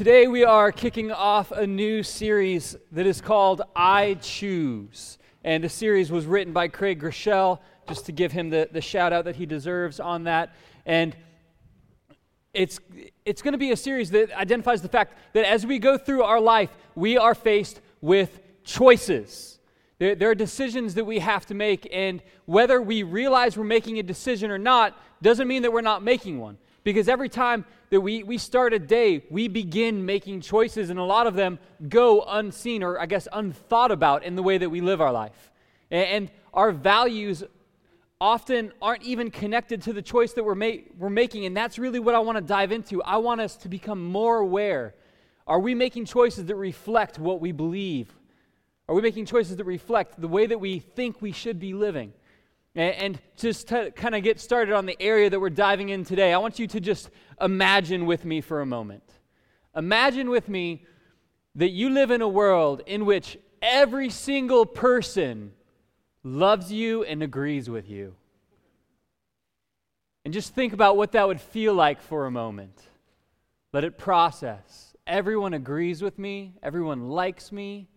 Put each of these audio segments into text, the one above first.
Today we are kicking off a new series that is called I Choose. And the series was written by Craig Groeschel, just to give him the, the shout out that he deserves on that. And it's, it's going to be a series that identifies the fact that as we go through our life, we are faced with choices. There, there are decisions that we have to make, and whether we realize we're making a decision or not doesn't mean that we're not making one. Because every time that we, we start a day, we begin making choices, and a lot of them go unseen or, I guess, unthought about in the way that we live our life. And, and our values often aren't even connected to the choice that we're, ma- we're making, and that's really what I want to dive into. I want us to become more aware. Are we making choices that reflect what we believe? Are we making choices that reflect the way that we think we should be living? And, just to kind of get started on the area that we're diving in today, I want you to just imagine with me for a moment. Imagine with me that you live in a world in which every single person loves you and agrees with you. And just think about what that would feel like for a moment. Let it process. Everyone agrees with me, everyone likes me.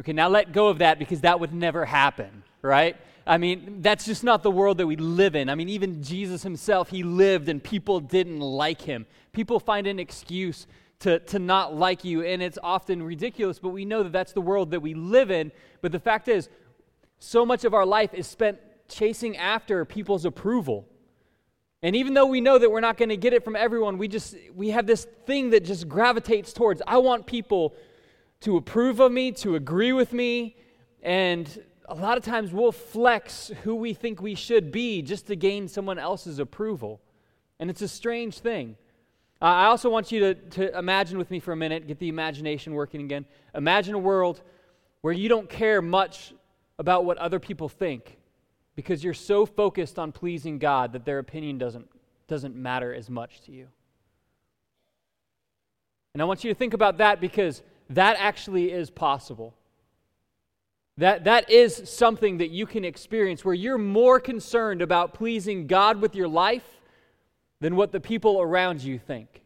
Okay, now let go of that because that would never happen, right? I mean, that's just not the world that we live in. I mean, even Jesus himself, he lived and people didn't like him. People find an excuse to, to not like you, and it's often ridiculous, but we know that that's the world that we live in. But the fact is, so much of our life is spent chasing after people's approval. And even though we know that we're not going to get it from everyone, we just we have this thing that just gravitates towards I want people to approve of me, to agree with me, and a lot of times we'll flex who we think we should be just to gain someone else's approval. And it's a strange thing. Uh, I also want you to, to imagine with me for a minute, get the imagination working again. Imagine a world where you don't care much about what other people think because you're so focused on pleasing God that their opinion doesn't, doesn't matter as much to you. And I want you to think about that because that actually is possible. That, that is something that you can experience where you're more concerned about pleasing God with your life than what the people around you think.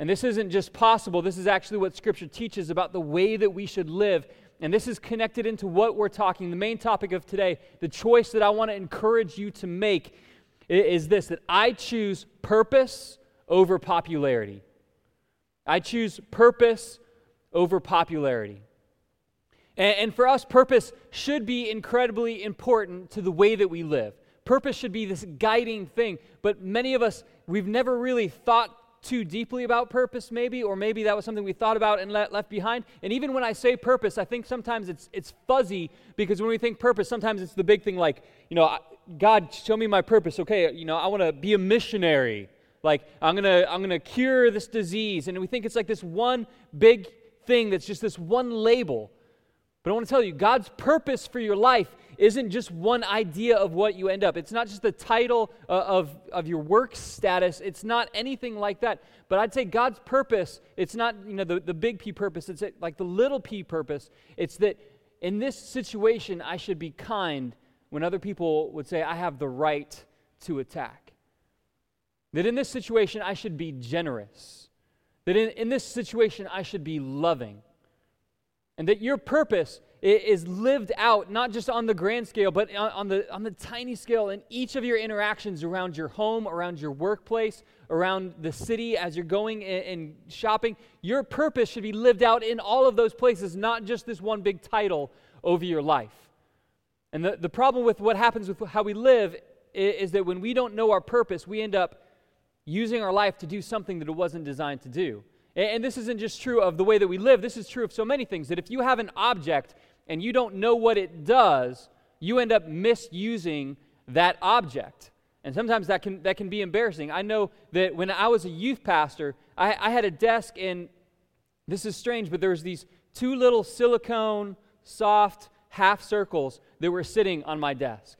And this isn't just possible, this is actually what Scripture teaches about the way that we should live. And this is connected into what we're talking. The main topic of today, the choice that I want to encourage you to make is this that I choose purpose over popularity. I choose purpose over popularity. And, and for us, purpose should be incredibly important to the way that we live. Purpose should be this guiding thing. But many of us, we've never really thought too deeply about purpose, maybe, or maybe that was something we thought about and let, left behind. And even when I say purpose, I think sometimes it's, it's fuzzy because when we think purpose, sometimes it's the big thing like, you know, God, show me my purpose. Okay, you know, I want to be a missionary. Like, I'm going to I'm going to cure this disease. And we think it's like this one big thing that's just this one label. But I want to tell you, God's purpose for your life isn't just one idea of what you end up. It's not just the title uh, of, of your work status. It's not anything like that. But I'd say God's purpose, it's not, you know, the, the big P purpose. It's like the little p purpose. It's that in this situation, I should be kind when other people would say, I have the right to attack. That in this situation, I should be generous. That in, in this situation, I should be loving and that your purpose is lived out not just on the grand scale but on the, on the tiny scale in each of your interactions around your home around your workplace around the city as you're going and shopping. Your purpose should be lived out in all of those places not just this one big title over your life. And the, the problem with what happens with how we live is, is that when we don't know our purpose we end up using our life to do something that it wasn't designed to do and this isn't just true of the way that we live, this is true of so many things. That if you have an object and you don't know what it does, you end up misusing that object. And sometimes that can, that can be embarrassing. I know that when I was a youth pastor, I, I had a desk, and this is strange, but there was these two little silicone, soft half circles that were sitting on my desk.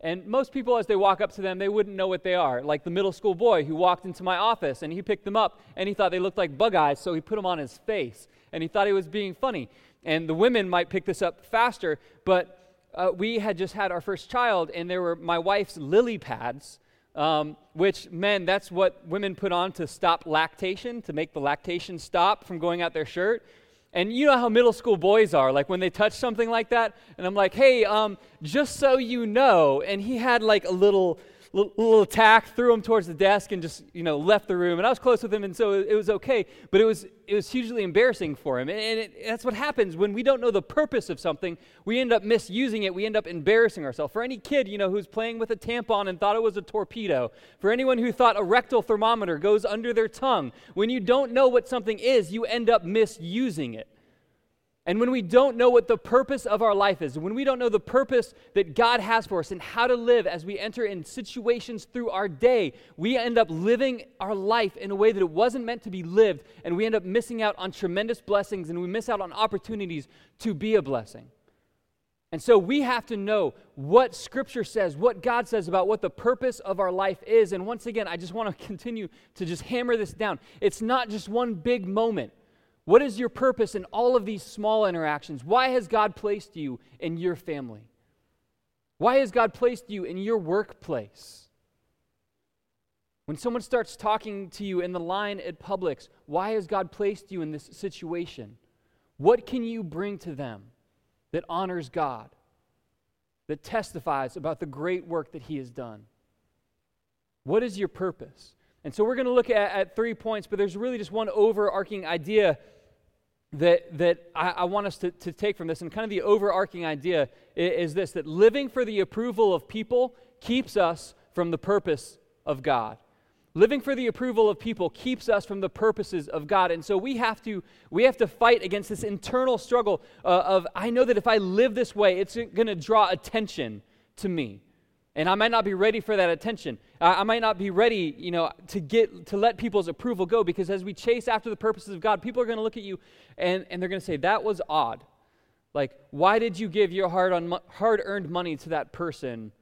And most people, as they walk up to them, they wouldn't know what they are. Like the middle school boy who walked into my office and he picked them up and he thought they looked like bug eyes, so he put them on his face and he thought he was being funny. And the women might pick this up faster, but uh, we had just had our first child and there were my wife's lily pads um, which, men, that's what women put on to stop lactation, to make the lactation stop from going out their shirt. And you know how middle school boys are, like when they touch something like that, and I'm like, hey, um, just so you know. And he had like a little little, little attack, threw him towards the desk, and just you know left the room. And I was close with him, and so it was okay. But it was it was hugely embarrassing for him, and, it, that's what happens when we don't know the purpose of something. We end up misusing it. We end up embarrassing ourselves. For any kid you know who's playing with a tampon and thought it was a torpedo, for anyone who thought a rectal thermometer goes under their tongue, when you don't know what something is, you end up misusing it. And when we don't know what the purpose of our life is, when we don't know the purpose that God has for us and how to live as we enter in situations through our day, we end up living our life in a way that it wasn't meant to be lived, and we end up missing out on tremendous blessings and we miss out on opportunities to be a blessing. And so we have to know what Scripture says, what God says about what the purpose of our life is. And once again, I just want to continue to just hammer this down. It's not just one big moment. What is your purpose in all of these small interactions? Why has God placed you in your family? Why has God placed you in your workplace? When someone starts talking to you in the line at Publix, why has God placed you in this situation? What can you bring to them that honors God, that testifies about the great work that He has done? What is your purpose? And so we're going to look at, at, three points, but there's really just one overarching idea that, that I, I want us to, to take from this. And kind of the overarching idea is, is this that living for the approval of people keeps us from the purpose of God. Living for the approval of people keeps us from the purposes of God. And so we have to, we have to fight against this internal struggle uh, of, I know that if I live this way, it's going to draw attention to me and I might not be ready for that attention. I, I might not be ready, you know, to get to let people's approval go because as we chase after the purposes of God, people are going to look at you and, and they're going to say, "That was odd. Like, why did you give your hard on hard earned money to that person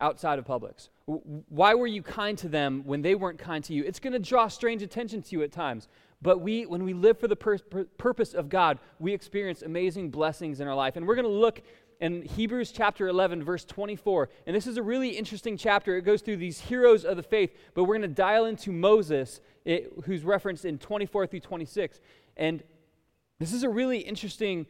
outside of Publix? Why were you kind to them when they weren't kind to you? It's going to draw strange attention to you at times. But we, when we live for the pur- purpose of God, we experience amazing blessings in our life. And we're going to look in Hebrews chapter 11, verse 24. And this is a really interesting chapter. It goes through these heroes of the faith, but we're going to dial into Moses, it, who's referenced in 24 through 26. And this is a really interesting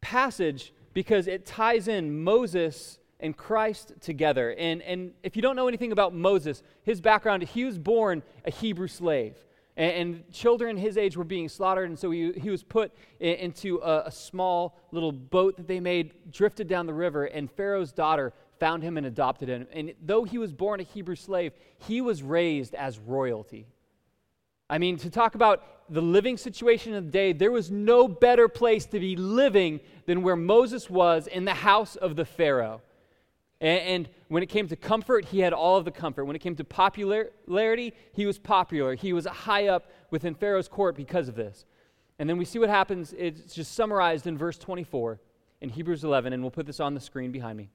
passage because it ties in Moses and Christ together. And, and if you don't know anything about Moses, his background, he was born a Hebrew slave. And, and, children his age were being slaughtered, and so he, he was put in, into a, a, small little boat that they made, drifted down the river, and Pharaoh's daughter found him and adopted him. And though he was born a Hebrew slave, he was raised as royalty. I mean, to talk about the living situation of the day, there was no better place to be living than where Moses was in the house of the Pharaoh. And, and, when it came to comfort, he had all of the comfort. When it came to popularity, he was popular. He was high up within Pharaoh's court because of this. And then we see what happens. It's just summarized in verse 24 in Hebrews 11, and we'll put this on the screen behind me.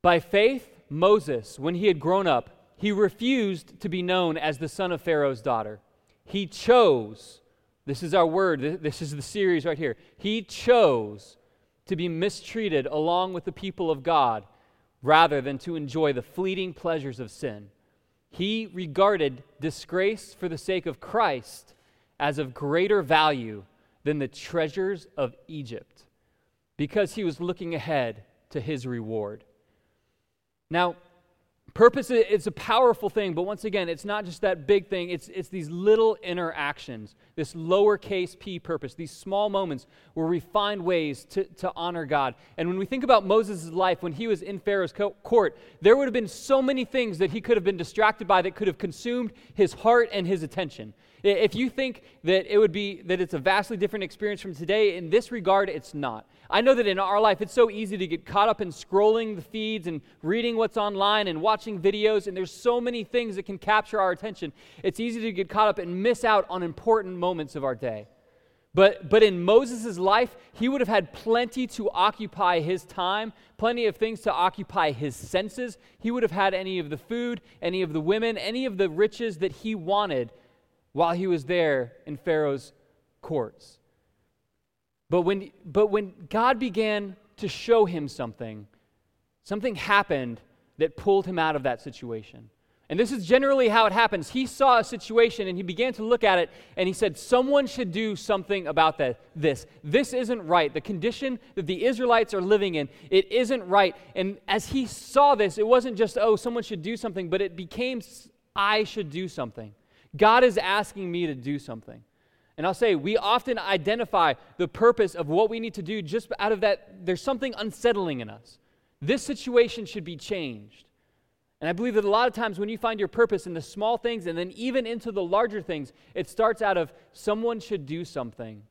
By faith, Moses, when he had grown up, he refused to be known as the son of Pharaoh's daughter. He chose, this is our word, this is the series right here. He chose to be mistreated along with the people of God rather than to enjoy the fleeting pleasures of sin. He regarded disgrace for the sake of Christ as of greater value than the treasures of Egypt because he was looking ahead to his reward. Now, Purpose is a powerful thing, but once again, it's not just that big thing. It's, it's these little interactions, this lowercase p purpose, these small moments where we find ways to, to honor God. And when we think about Moses' life, when he was in Pharaoh's co- court, there would have been so many things that he could have been distracted by that could have consumed his heart and his attention. If you think that it would be that it's a vastly different experience from today, in this regard, it's not. I know that in our life, it's so easy to get caught up in scrolling the feeds and reading what's online and watching videos, and there's so many things that can capture our attention. It's easy to get caught up and miss out on important moments of our day. But, but in Moses' life, he would have had plenty to occupy his time, plenty of things to occupy his senses. He would have had any of the food, any of the women, any of the riches that he wanted while he was there in Pharaoh's courts. But when, but when God began to show him something, something happened that pulled him out of that situation. And this is generally how it happens. He saw a situation and he began to look at it and he said, Someone should do something about that, this. This isn't right. The condition that the Israelites are living in, it isn't right. And as he saw this, it wasn't just, oh, someone should do something, but it became, I should do something. God is asking me to do something. And I'll say, we often identify the purpose of what we need to do just out of that, there's something unsettling in us. This situation should be changed. And I believe that a lot of times when you find your purpose in the small things and then even into the larger things, it starts out of someone should do something.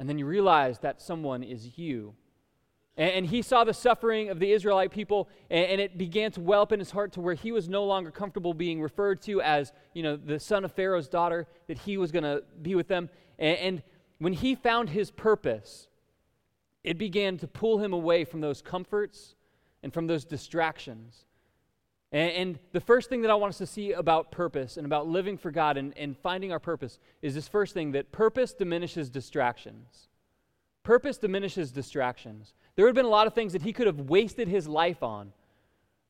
And then you realize that someone is you. And, and he saw the suffering of the Israelite people, and, and, it began to well up in his heart to where he was no longer comfortable being referred to as, you know, the son of Pharaoh's daughter, that he was going to be with them. And, and when he found his purpose, it began to pull him away from those comforts and from those distractions. And, and, the first thing that I want us to see about purpose and about living for God and, and finding our purpose is this first thing that purpose diminishes distractions. Purpose diminishes distractions. There would have been a lot of things that he could have wasted his life on.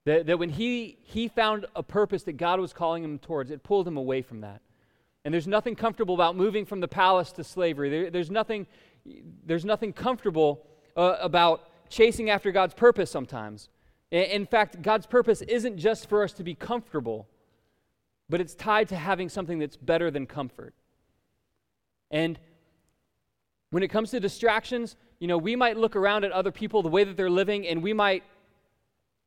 That, that when he, he found a purpose that God was calling him towards, it pulled him away from that. And there's nothing comfortable about moving from the palace to slavery. There, there's, nothing, there's nothing comfortable uh, about chasing after God's purpose sometimes. In fact, God's purpose isn't just for us to be comfortable, but it's tied to having something that's better than comfort. And when it comes to distractions, you know, we might look around at other people, the way that they're living, and we might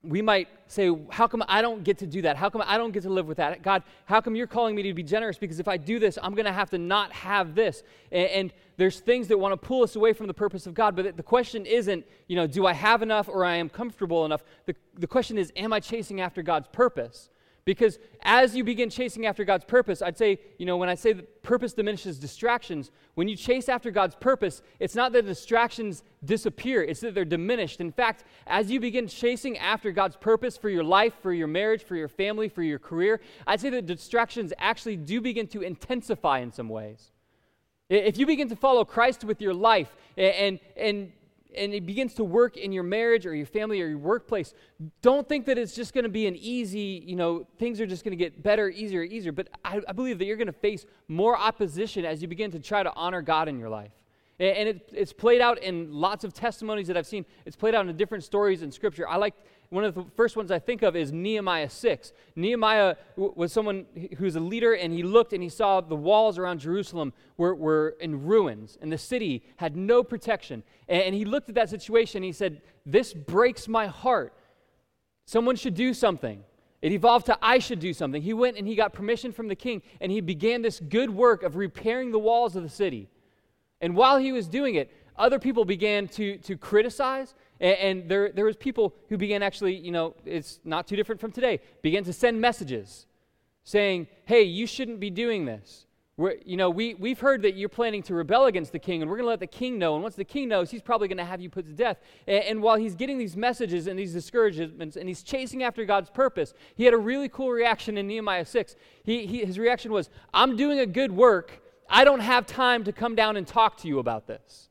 we might say, How come I don't get to do that? How come I don't get to live with that? God, how come you're calling me to be generous? Because if I do this, I'm going to have to not have this. And, and, there's things that want to pull us away from the purpose of God. But the question isn't, you know, do I have enough or I am comfortable enough? The, the question is, am I chasing after God's purpose? Because as you begin chasing after God's purpose, I'd say, you know, when I say that purpose diminishes distractions, when you chase after God's purpose, it's not that distractions disappear, it's that they're diminished. In fact, as you begin chasing after God's purpose for your life, for your marriage, for your family, for your career, I'd say that distractions actually do begin to intensify in some ways. If you begin to follow Christ with your life and, and and it begins to work in your marriage or your family or your workplace, don't think that it's just going to be an easy, you know, things are just going to get better, easier, easier. But I, I believe that you're going to face more opposition as you begin to try to honor God in your life. And, and it, it's played out in lots of testimonies that I've seen. It's played out in different stories in Scripture. I like one of the first ones I think of is Nehemiah 6. Nehemiah was someone who's a leader, and he looked and he saw the walls around Jerusalem were, were in ruins, and the city had no protection. And he looked at that situation and he said, This breaks my heart. Someone should do something. It evolved to I should do something. He went and he got permission from the king, and he began this good work of repairing the walls of the city. And while he was doing it, other people began to, to criticize and, and there, there was people who began actually, you know, it's not too different from today, began to send messages saying, hey, you shouldn't be doing this. We're, you know, we, we've heard that you're planning to rebel against the king, and we're going to let the king know. And once the king knows, he's probably going to have you put to death. And, and, while he's getting these messages and these discouragements, and he's chasing after God's purpose, he had a really cool reaction in Nehemiah 6. He, he, his reaction was, I'm doing a good work. I don't have time to come down and talk to you about this.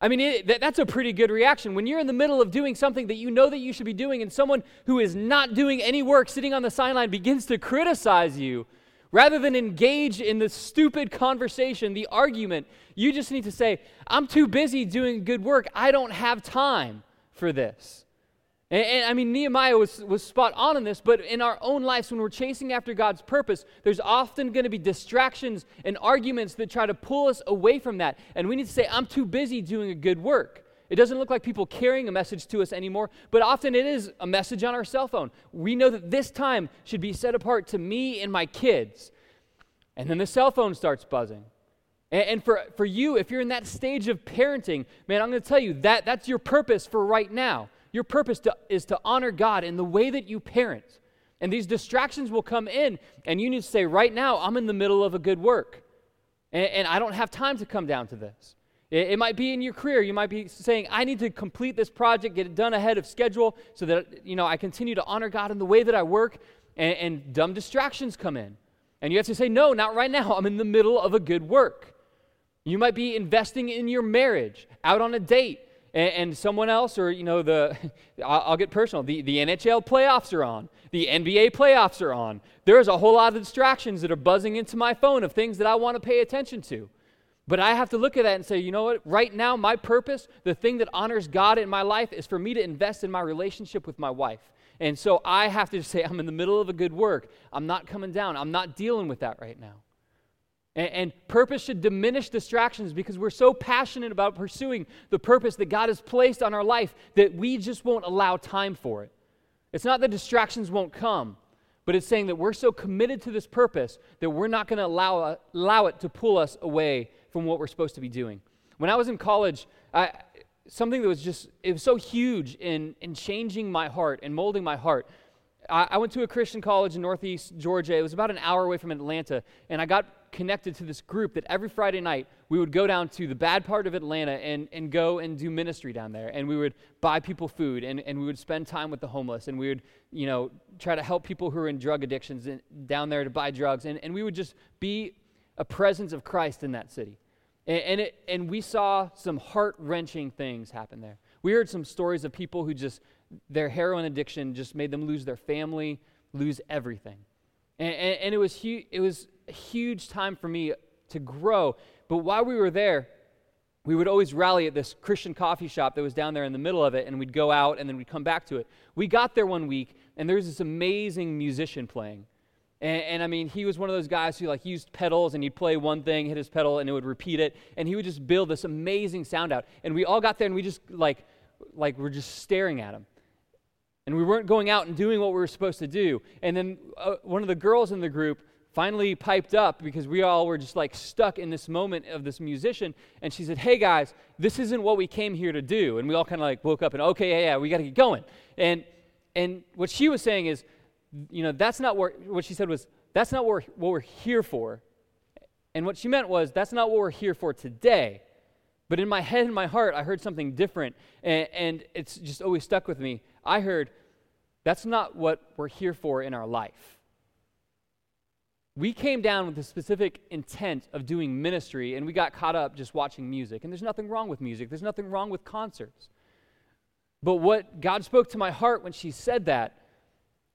I mean, it, that, that's a pretty good reaction. When you're in the middle of doing something that you know that you should be doing, and someone who is not doing any work sitting on the sideline begins to criticize you, rather than engage in the stupid conversation, the argument, you just need to say, I'm too busy doing good work. I don't have time for this. And, and, I mean, Nehemiah was, was spot on in this, but in our own lives, when we're chasing after God's purpose, there's often going to be distractions and arguments that try to pull us away from that. And we need to say, I'm too busy doing a good work. It doesn't look like people carrying a message to us anymore, but often it is a message on our cell phone. We know that this time should be set apart to me and my kids. And then the cell phone starts buzzing. And, and for, for you, if you're in that stage of parenting, man, I'm going to tell you that that's your purpose for right now your purpose to, is to honor God in the way that you parent. And these distractions will come in, and you need to say, right now, I'm in the middle of a good work, and, and I don't have time to come down to this. It, might be in your career. You might be saying, I need to complete this project, get it done ahead of schedule, so that you know I continue to honor God in the way that I work, and, and dumb distractions come in. And you have to say, no, not right now. I'm in the middle of a good work. You might be investing in your marriage, out on a date, and, and someone else, or, you know, the, I'll, I'll get personal, the, the NHL playoffs are on, the NBA playoffs are on. There's a whole lot of distractions that are buzzing into my phone of things that I want to pay attention to. But I have to look at that and say, you know what? Right now, my purpose, the thing that honors God in my life, is for me to invest in my relationship with my wife. And so I have to say, I'm in the middle of a good work. I'm not coming down. I'm not dealing with that right now. And, and, purpose should diminish distractions because we're so passionate about pursuing the purpose that God has placed on our life that we just won't allow time for it. It's not that distractions won't come, but it's saying that we're so committed to this purpose that we're not going to allow, allow it to pull us away from what we're supposed to be doing. When I was in college, I, something that was just, it was so huge in, in changing my heart and molding my heart. I, I went to a Christian college in Northeast Georgia. It was about an hour away from Atlanta, and I got connected to this group that every Friday night we would go down to the bad part of Atlanta and, and go and do ministry down there. And we would buy people food and, and we would spend time with the homeless and we would, you know, try to help people who are in drug addictions in, down there to buy drugs. And, and we would just be a presence of Christ in that city. And, and, it, and we saw some heart wrenching things happen there. We heard some stories of people who just, their heroin addiction just made them lose their family, lose everything. And, and, and it, was hu- it was a huge time for me to grow. But while we were there, we would always rally at this Christian coffee shop that was down there in the middle of it, and we'd go out and then we'd come back to it. We got there one week, and there was this amazing musician playing. And, and, I mean, he was one of those guys who like used pedals and he'd play one thing, hit his pedal, and it would repeat it, and he would just build this amazing sound out. And we all got there and we just like, like we're just staring at him. And we weren't going out and doing what we were supposed to do. And then uh, one of the girls in the group finally piped up because we all were just like stuck in this moment of this musician. And she said, Hey guys, this isn't what we came here to do. And we all kind of like woke up and, okay, yeah, yeah, we got to get going. And, and what she was saying is, you know, that's not what, what she said was, that's not what we're, what we're here for. And what she meant was, that's not what we're here for today. But in my head and my heart, I heard something different. And, and it's just always stuck with me. I heard, that's not what we're here for in our life. We came down with the specific intent of doing ministry, and we got caught up just watching music. And there's nothing wrong with music, there's nothing wrong with concerts. But what God spoke to my heart when she said that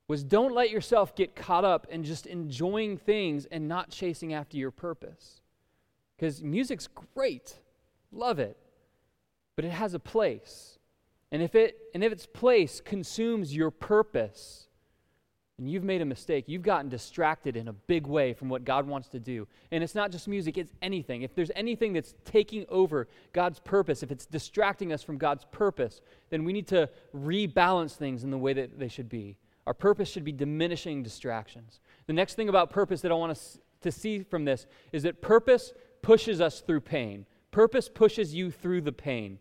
was don't let yourself get caught up in just enjoying things and not chasing after your purpose. Because music's great, love it, but it has a place. And if, it, and if its place consumes your purpose, and you've made a mistake, you've gotten distracted in a big way from what God wants to do. And it's not just music, it's anything. If there's anything that's taking over God's purpose, if it's distracting us from God's purpose, then we need to rebalance things in the way that they should be. Our purpose should be diminishing distractions. The next thing about purpose that I want us to see from this is that purpose pushes us through pain. Purpose pushes you through the pain.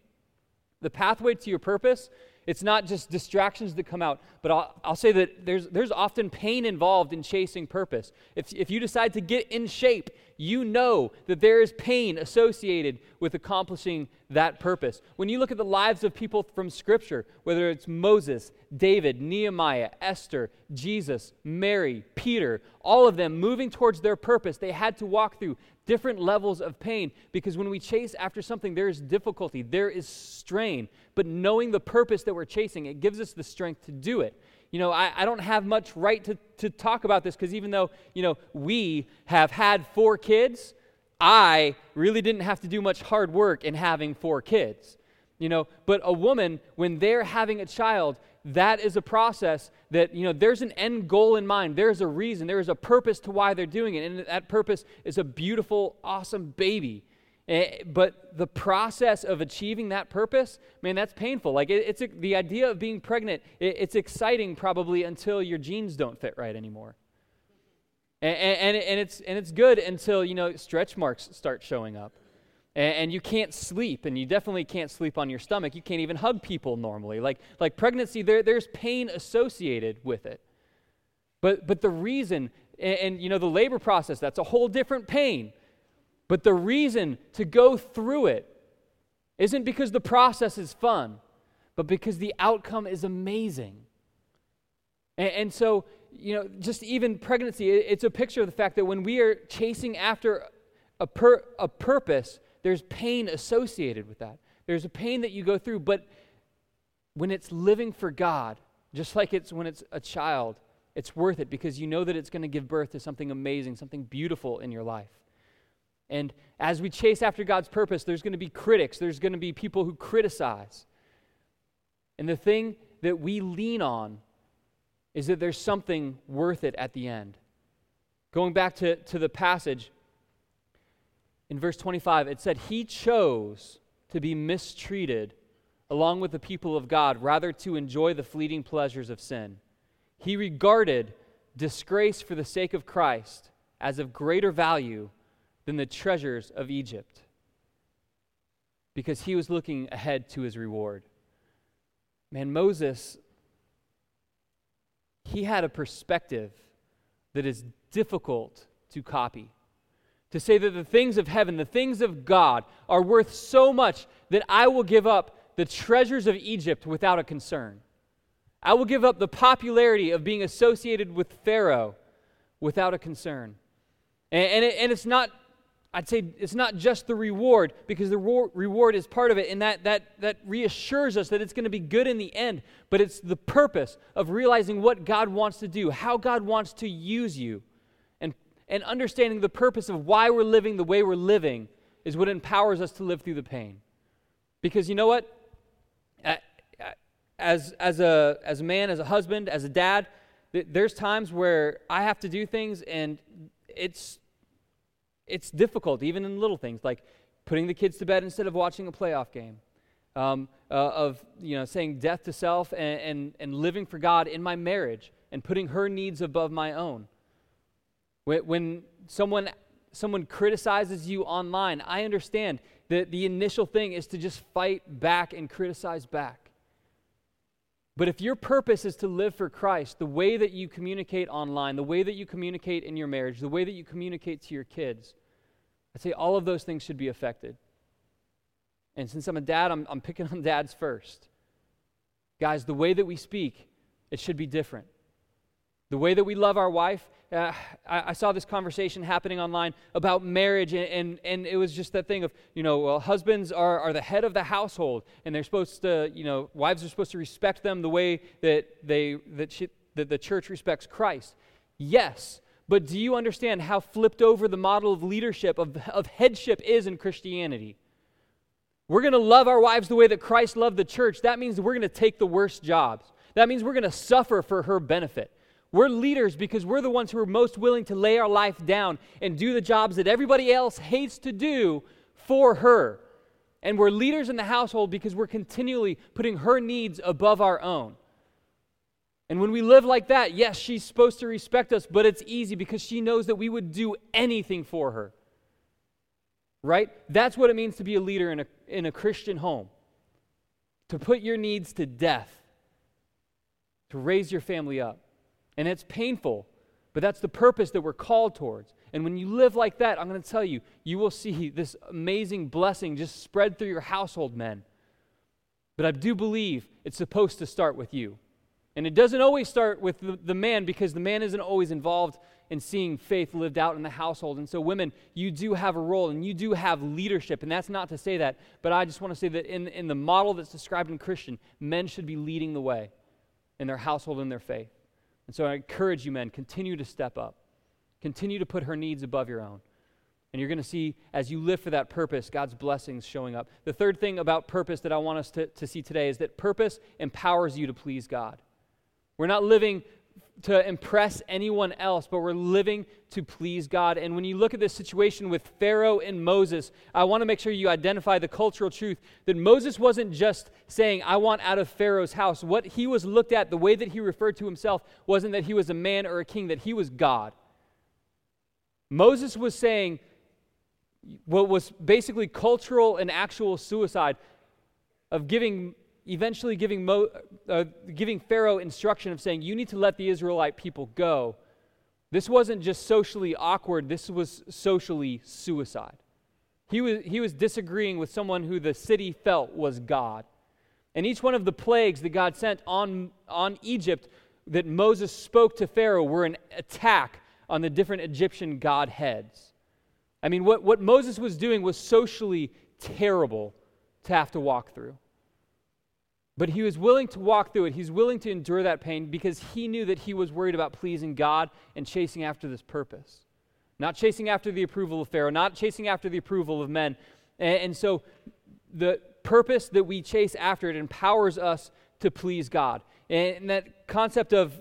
The pathway to your purpose, it's not just distractions that come out, but I'll, I'll say that there's, there's often pain involved in chasing purpose. If, if you decide to get in shape, you know that there is pain associated with accomplishing that purpose. When you look at the lives of people from Scripture, whether it's Moses, David, Nehemiah, Esther, Jesus, Mary, Peter, all of them moving towards their purpose, they had to walk through different levels of pain because when we chase after something, there is difficulty, there is strain. But knowing the purpose that we're chasing, it gives us the strength to do it you know, I, I don't have much right to, to talk about this because even though, you know, we have had four kids, I really didn't have to do much hard work in having four kids. You know, but a woman, when they're having a child, that is a process that, you know, there's an end goal in mind. There's a reason. There is a purpose to why they're doing it. And that purpose is a beautiful, awesome baby. Eh, but the process of achieving that purpose, man, that's painful. Like it, it's a, the idea of being pregnant. It, it's exciting probably until your jeans don't fit right anymore, and, and, and, it's and it's good until you know stretch marks start showing up, and, and you can't sleep, and you definitely can't sleep on your stomach. You can't even hug people normally. Like like pregnancy, there, there's pain associated with it, but but the reason, and, and you know the labor process, that's a whole different pain. But the reason to go through it isn't because the process is fun, but because the outcome is amazing. And, and so, you know, just even pregnancy, it, it's a picture of the fact that when we are chasing after a, pur- a purpose, there's pain associated with that. there's a pain that you go through, but when it's living for God, just like it's when it's a child, it's worth it because you know that it's going to give birth to something amazing, something beautiful in your life. And as we chase after God's purpose, there's going to be critics, there's going to be people who criticize. And the thing that we lean on is that there's something worth it at the end. Going back to, to the passage, in verse 25, it said, He chose to be mistreated along with the people of God rather to enjoy the fleeting pleasures of sin. He regarded disgrace for the sake of Christ as of greater value than the treasures of Egypt because he was looking ahead to his reward. Man, Moses, he had a perspective that is difficult to copy. To say that the things of heaven, the things of God, are worth so much that I will give up the treasures of Egypt without a concern. I will give up the popularity of being associated with Pharaoh without a concern. And, and, it, and it's not, I'd say, it's not just the reward, because the reward is part of it, and that, that, that reassures us that it's going to be good in the end, but it's the purpose of realizing what God wants to do, how God wants to use you, and, and understanding the purpose of why we're living the way we're living is what empowers us to live through the pain. Because you know what? As, as, a, as a man, as a husband, as a dad, there's times where I have to do things and it's, it's difficult, even in little things like putting the kids to bed instead of watching a playoff game. Um, uh, of you know saying death to self and, and, and living for God in my marriage and putting her needs above my own. When, when someone someone criticizes you online, I understand that the initial thing is to just fight back and criticize back. But if your purpose is to live for Christ, the way that you communicate online, the way that you communicate in your marriage, the way that you communicate to your kids, I'd say all of those things should be affected. And since I'm a dad, I'm, I'm picking on dads first. Guys, the way that we speak, it should be different. The way that we love our wife, uh, I, I, saw this conversation happening online about marriage, and, and, and, it was just that thing of, you know, well, husbands are, are the head of the household, and they're supposed to, you know, wives are supposed to respect them the way that, they, that, she, that the church respects Christ. Yes, but do you understand how flipped over the model of leadership, of, of headship is in Christianity? We're going to love our wives the way that Christ loved the church. That means we're going to take the worst jobs. That means we're going to suffer for her benefit. We're leaders because we're the ones who are most willing to lay our life down and do the jobs that everybody else hates to do for her. And we're leaders in the household because we're continually putting her needs above our own. And when we live like that, yes, she's supposed to respect us, but it's easy because she knows that we would do anything for her. Right? That's what it means to be a leader in a, in a Christian home. To put your needs to death, to raise your family up. And it's painful, but that's the purpose that we're called towards. And when you live like that, I'm going to tell you, you will see this amazing blessing just spread through your household, men. But I do believe it's supposed to start with you. And it doesn't always start with the, the, man because the man isn't always involved in seeing faith lived out in the household. And so, women, you do have a role and you do have leadership. And that's not to say that, but I just want to say that in, in the model that's described in Christian, men should be leading the way in their household and their faith. And so I encourage you, men, continue to step up. Continue to put her needs above your own. And you're going to see, as you live for that purpose, God's blessings showing up. The third thing about purpose that I want us to, to see today is that purpose empowers you to please God. We're not living to impress anyone else, but we're living to please God. And when you look at this situation with Pharaoh and Moses, I want to make sure you identify the cultural truth that Moses wasn't just saying, I want out of Pharaoh's house. What he was looked at, the way that he referred to himself, wasn't that he was a man or a king, that he was God. Moses was saying what was basically cultural and actual suicide of giving eventually giving, Mo, uh, giving Pharaoh instruction of saying, You need to let the Israelite people go. This wasn't just socially awkward, this was socially suicide. He was, he was disagreeing with someone who the city felt was God. And each one of the plagues that God sent on, on Egypt that Moses spoke to Pharaoh were an attack on the different Egyptian godheads. I mean, what, what Moses was doing was socially terrible to have to walk through. But he was willing to walk through it. He's willing to endure that pain because he knew that he was worried about pleasing God and chasing after this purpose. Not chasing after the approval of Pharaoh, not chasing after the approval of men. And, and so the purpose that we chase after it empowers us to please God. And that concept of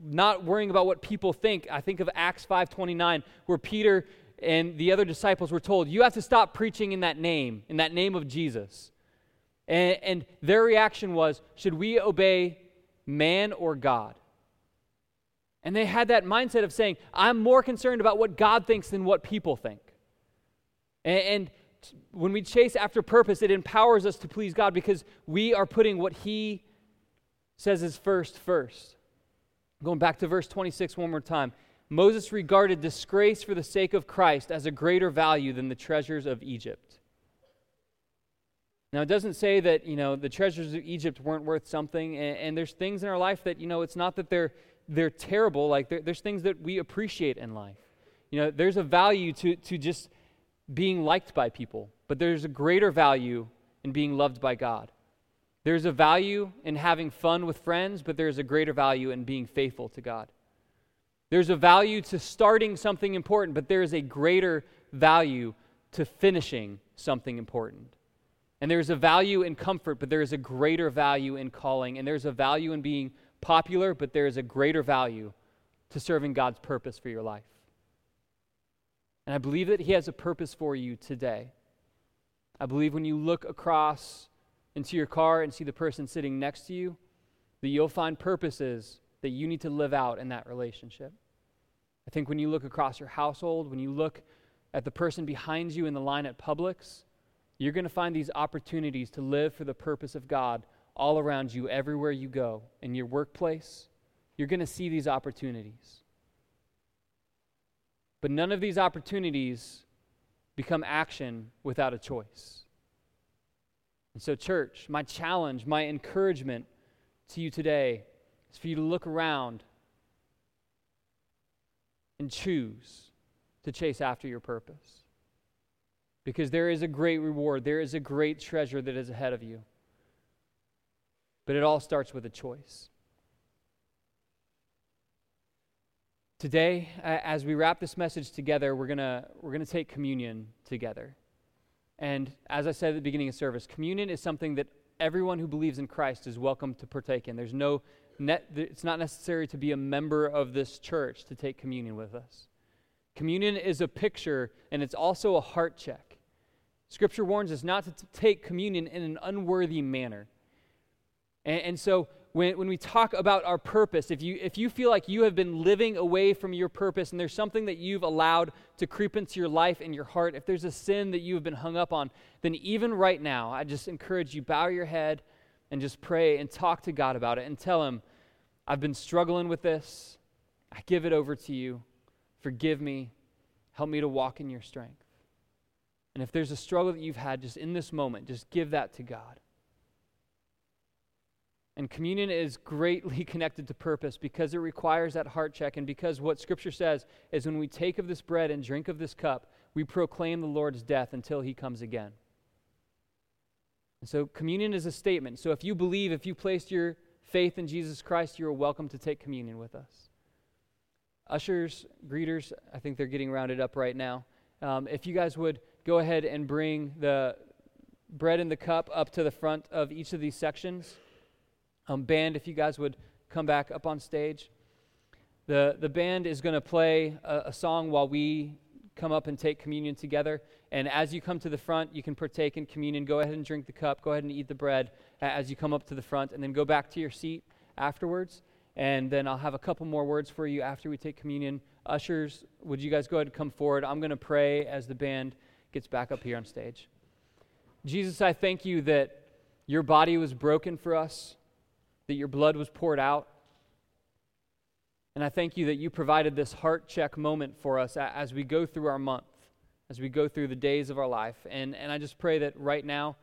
not worrying about what people think, I think of Acts 5:29 where Peter and the other disciples were told, "You have to stop preaching in that name, in that name of Jesus." And, and their reaction was, Should we obey man or God? And they had that mindset of saying, I'm more concerned about what God thinks than what people think. And, and when we chase after purpose, it empowers us to please God because we are putting what He says is first, first. Going back to verse 26 one more time. Moses regarded disgrace for the sake of Christ as a greater value than the treasures of Egypt. Now, it doesn't say that, you know, the treasures of Egypt weren't worth something, and, and there's things in our life that, you know, it's not that they're, they're terrible, like there's things that we appreciate in life. You know, there's a value to, to just being liked by people, but there's a greater value in being loved by God. There's a value in having fun with friends, but there's a greater value in being faithful to God. There's a value to starting something important, but there is a greater value to finishing something important. And there's a value in comfort, but there is a greater value in calling. And there's a value in being popular, but there is a greater value to serving God's purpose for your life. And I believe that He has a purpose for you today. I believe when you look across into your car and see the person sitting next to you, that you'll find purposes that you need to live out in that relationship. I think when you look across your household, when you look at the person behind you in the line at Publix, you're going to find these opportunities to live for the purpose of God all around you, everywhere you go. In your workplace, you're going to see these opportunities. But none of these opportunities become action without a choice. And so, church, my challenge, my encouragement to you today is for you to look around and choose to chase after your purpose because there is a great reward, there is a great treasure that is ahead of you. But it all starts with a choice. Today, as we wrap this message together, we're going we're going to take communion together. And as I said at the beginning of service, communion is something that everyone who believes in Christ is welcome to partake in. There's no it's not necessary to be a member of this church to take communion with us. Communion is a picture and it's also a heart check. Scripture warns us not to t- take communion in an unworthy manner. And, and so when, when we talk about our purpose, if you, if you feel like you have been living away from your purpose and there's something that you've allowed to creep into your life and your heart, if there's a sin that you've been hung up on, then even right now, I just encourage you, bow your head and just pray and talk to God about it and tell Him, I've been struggling with this. I give it over to you. Forgive me. Help me to walk in your strength. And if there's a struggle that you've had just in this moment, just give that to God. And communion is greatly connected to purpose because it requires that heart check. And because what Scripture says is when we take of this bread and drink of this cup, we proclaim the Lord's death until he comes again. And so communion is a statement. So if you believe, if you placed your faith in Jesus Christ, you are welcome to take communion with us. Ushers, greeters, I think they're getting rounded up right now. Um, if you guys would go ahead and bring the bread and the cup up to the front of each of these sections. Um, band, if you guys would come back up on stage. The, the band is going to play a, a song while we come up and take communion together. And as you come to the front, you can partake in communion. Go ahead and drink the cup. Go ahead and eat the bread as you come up to the front. And then go back to your seat afterwards. And then I'll have a couple more words for you after we take communion. Ushers, would you guys go ahead and come forward? I'm going to pray as the band gets back up here on stage. Jesus, I thank you that your body was broken for us, that your blood was poured out. And I thank you that you provided this heart check moment for us as we go through our month, as we go through the days of our life. And, and I just pray that right now,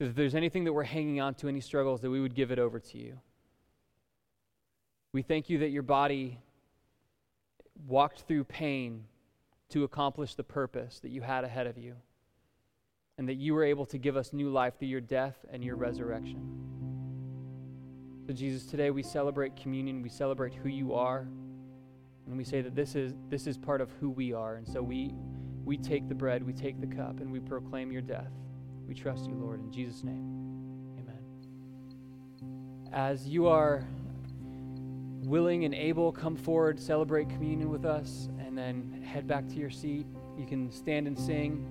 if there's anything that we're hanging on to, any struggles, that we would give it over to you. We thank you that your body walked through pain to accomplish the purpose that you had ahead of you. and that you were able to give us new life through your death and your resurrection. So, Jesus, today we celebrate communion, we celebrate who you are, and we say that this is, this is part of who we are. And so we, we take the bread, we take the cup, and we proclaim your death. We trust you, Lord, in Jesus' name. Amen. As you are willing and able, come forward, celebrate communion with us, then head back to your seat. You can stand and sing.